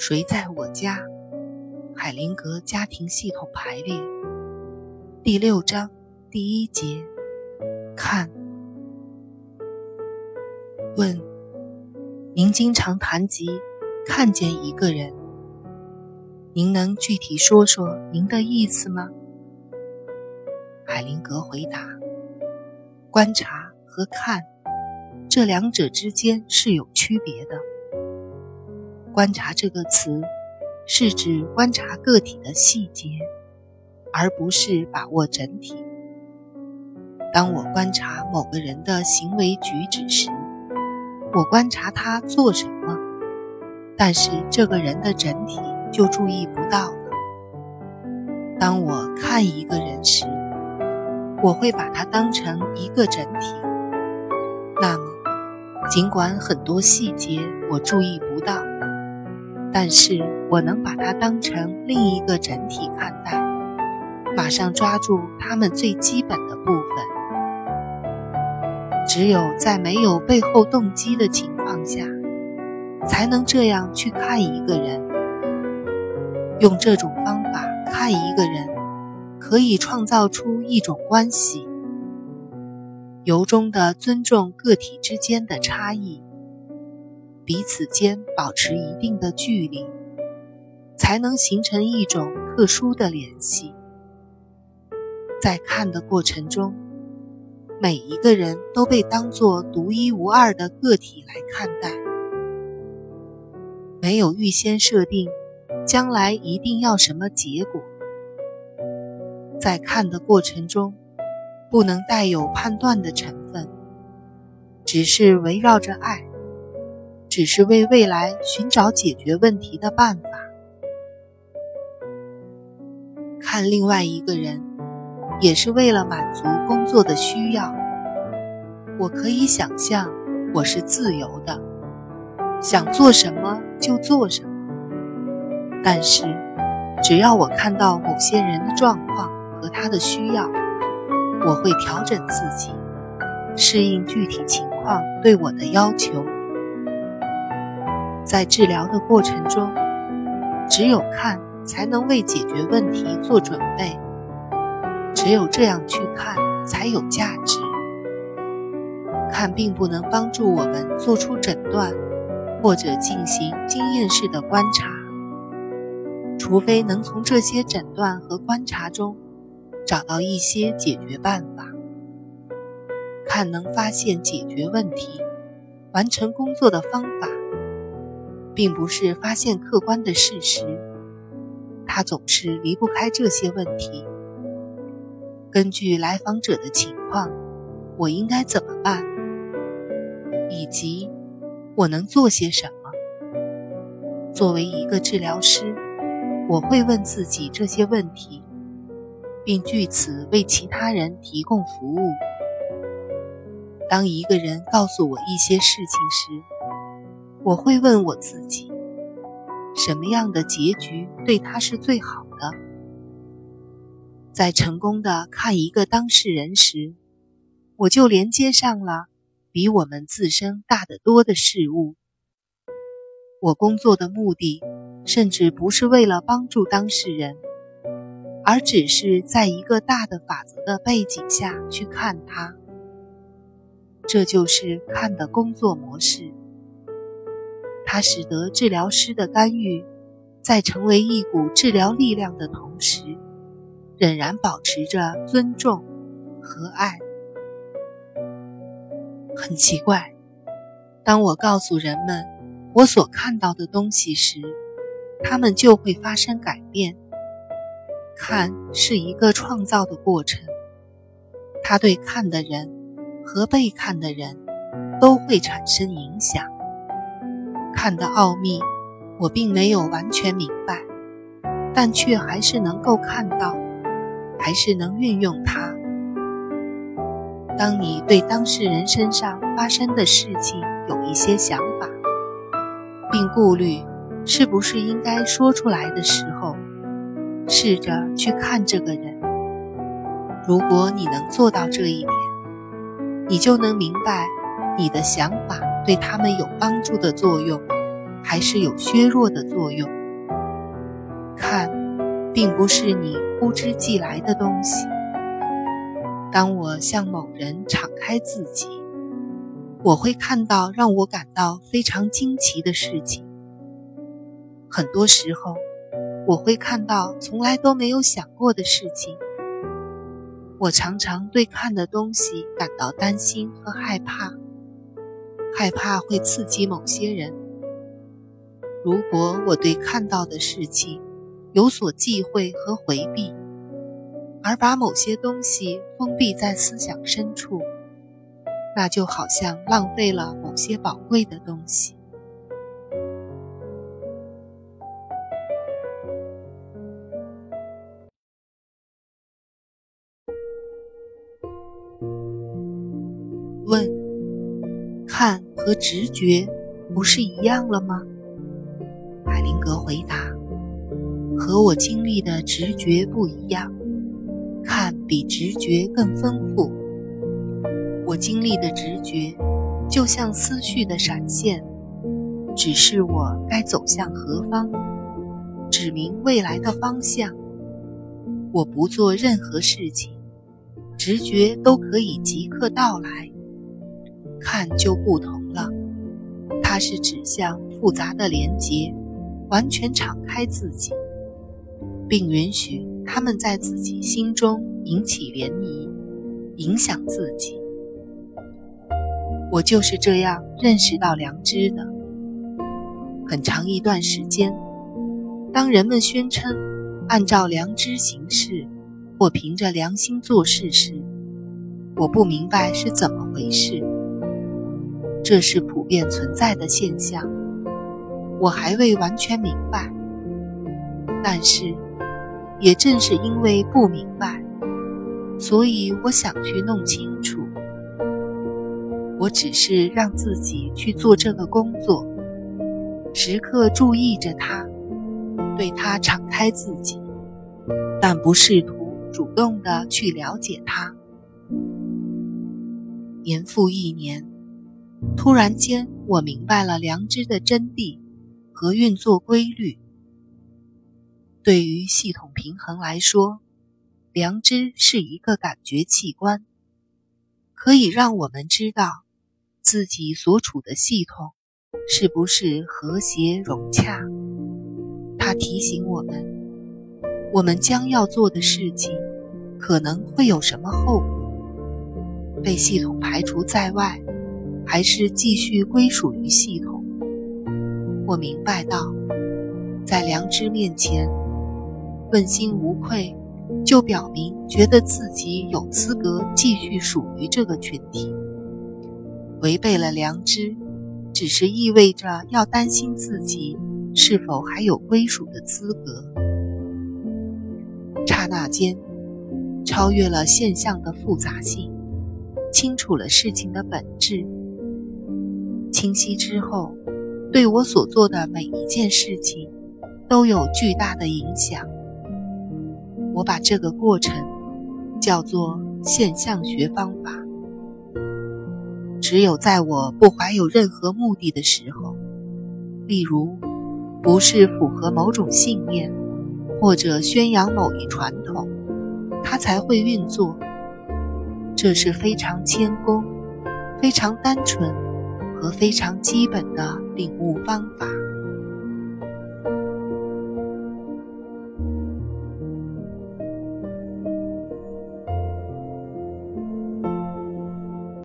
谁在我家？海灵格家庭系统排列第六章第一节。看，问：您经常谈及看见一个人，您能具体说说您的意思吗？海灵格回答：观察和看这两者之间是有区别的。观察这个词，是指观察个体的细节，而不是把握整体。当我观察某个人的行为举止时，我观察他做什么，但是这个人的整体就注意不到了。当我看一个人时，我会把他当成一个整体。那么，尽管很多细节我注意不到，但是我能把它当成另一个整体看待，马上抓住它们最基本的部分。只有在没有背后动机的情况下，才能这样去看一个人。用这种方法看一个人，可以创造出一种关系，由衷的尊重个体之间的差异。彼此间保持一定的距离，才能形成一种特殊的联系。在看的过程中，每一个人都被当作独一无二的个体来看待，没有预先设定将来一定要什么结果。在看的过程中，不能带有判断的成分，只是围绕着爱。只是为未来寻找解决问题的办法。看另外一个人，也是为了满足工作的需要。我可以想象我是自由的，想做什么就做什么。但是，只要我看到某些人的状况和他的需要，我会调整自己，适应具体情况对我的要求。在治疗的过程中，只有看才能为解决问题做准备。只有这样去看，才有价值。看并不能帮助我们做出诊断，或者进行经验式的观察，除非能从这些诊断和观察中找到一些解决办法。看能发现解决问题、完成工作的方法。并不是发现客观的事实，他总是离不开这些问题。根据来访者的情况，我应该怎么办，以及我能做些什么？作为一个治疗师，我会问自己这些问题，并据此为其他人提供服务。当一个人告诉我一些事情时，我会问我自己，什么样的结局对他是最好的？在成功的看一个当事人时，我就连接上了比我们自身大得多的事物。我工作的目的，甚至不是为了帮助当事人，而只是在一个大的法则的背景下去看他。这就是看的工作模式。它使得治疗师的干预，在成为一股治疗力量的同时，仍然保持着尊重和爱。很奇怪，当我告诉人们我所看到的东西时，他们就会发生改变。看是一个创造的过程，它对看的人和被看的人都会产生影响。看的奥秘，我并没有完全明白，但却还是能够看到，还是能运用它。当你对当事人身上发生的事情有一些想法，并顾虑是不是应该说出来的时候，试着去看这个人。如果你能做到这一点，你就能明白你的想法。对他们有帮助的作用，还是有削弱的作用。看，并不是你呼之即来的东西。当我向某人敞开自己，我会看到让我感到非常惊奇的事情。很多时候，我会看到从来都没有想过的事情。我常常对看的东西感到担心和害怕，害怕会刺激某些人。如果我对看到的事情有所忌讳和回避，而把某些东西封闭在思想深处，那就好像浪费了某些宝贵的东西。和直觉不是一样了吗？海灵格回答：和我经历的直觉不一样。看比直觉更丰富。我经历的直觉，就像思绪的闪现，指示我该走向何方，指明未来的方向。我不做任何事情，直觉都可以即刻到来。看就不同了，它是指向复杂的连结，完全敞开自己，并允许。他们在自己心中引起涟漪，影响自己。我就是这样认识到良知的。很长一段时间，当人们宣称按照良知行事或凭着良心做事时，我不明白是怎么回事。这是普遍存在的现象，我还未完全明白，但是。也正是因为不明白，所以我想去弄清楚。我只是让自己去做这个工作，时刻注意着它，对它敞开自己，但不试图主动的去了解它。年复一年，突然间，我明白了良知的真谛和运作规律。对于系统平衡来说，良知是一个感觉器官，可以让我们知道自己所处的系统是不是和谐融洽。它提醒我们，我们将要做的事情可能会有什么后果：被系统排除在外，还是继续归属于系统？我明白到，在良知面前。问心无愧，就表明觉得自己有资格继续属于这个群体。违背了良知，只是意味着要担心自己是否还有归属的资格。刹那间，超越了现象的复杂性，清楚了事情的本质。清晰之后，对我所做的每一件事情都有巨大的影响。我把这个过程叫做现象学方法。只有在我不怀有任何目的的时候，例如不是符合某种信念或者宣扬某一传统，它才会运作。这是非常谦恭、非常单纯和非常基本的领悟方法。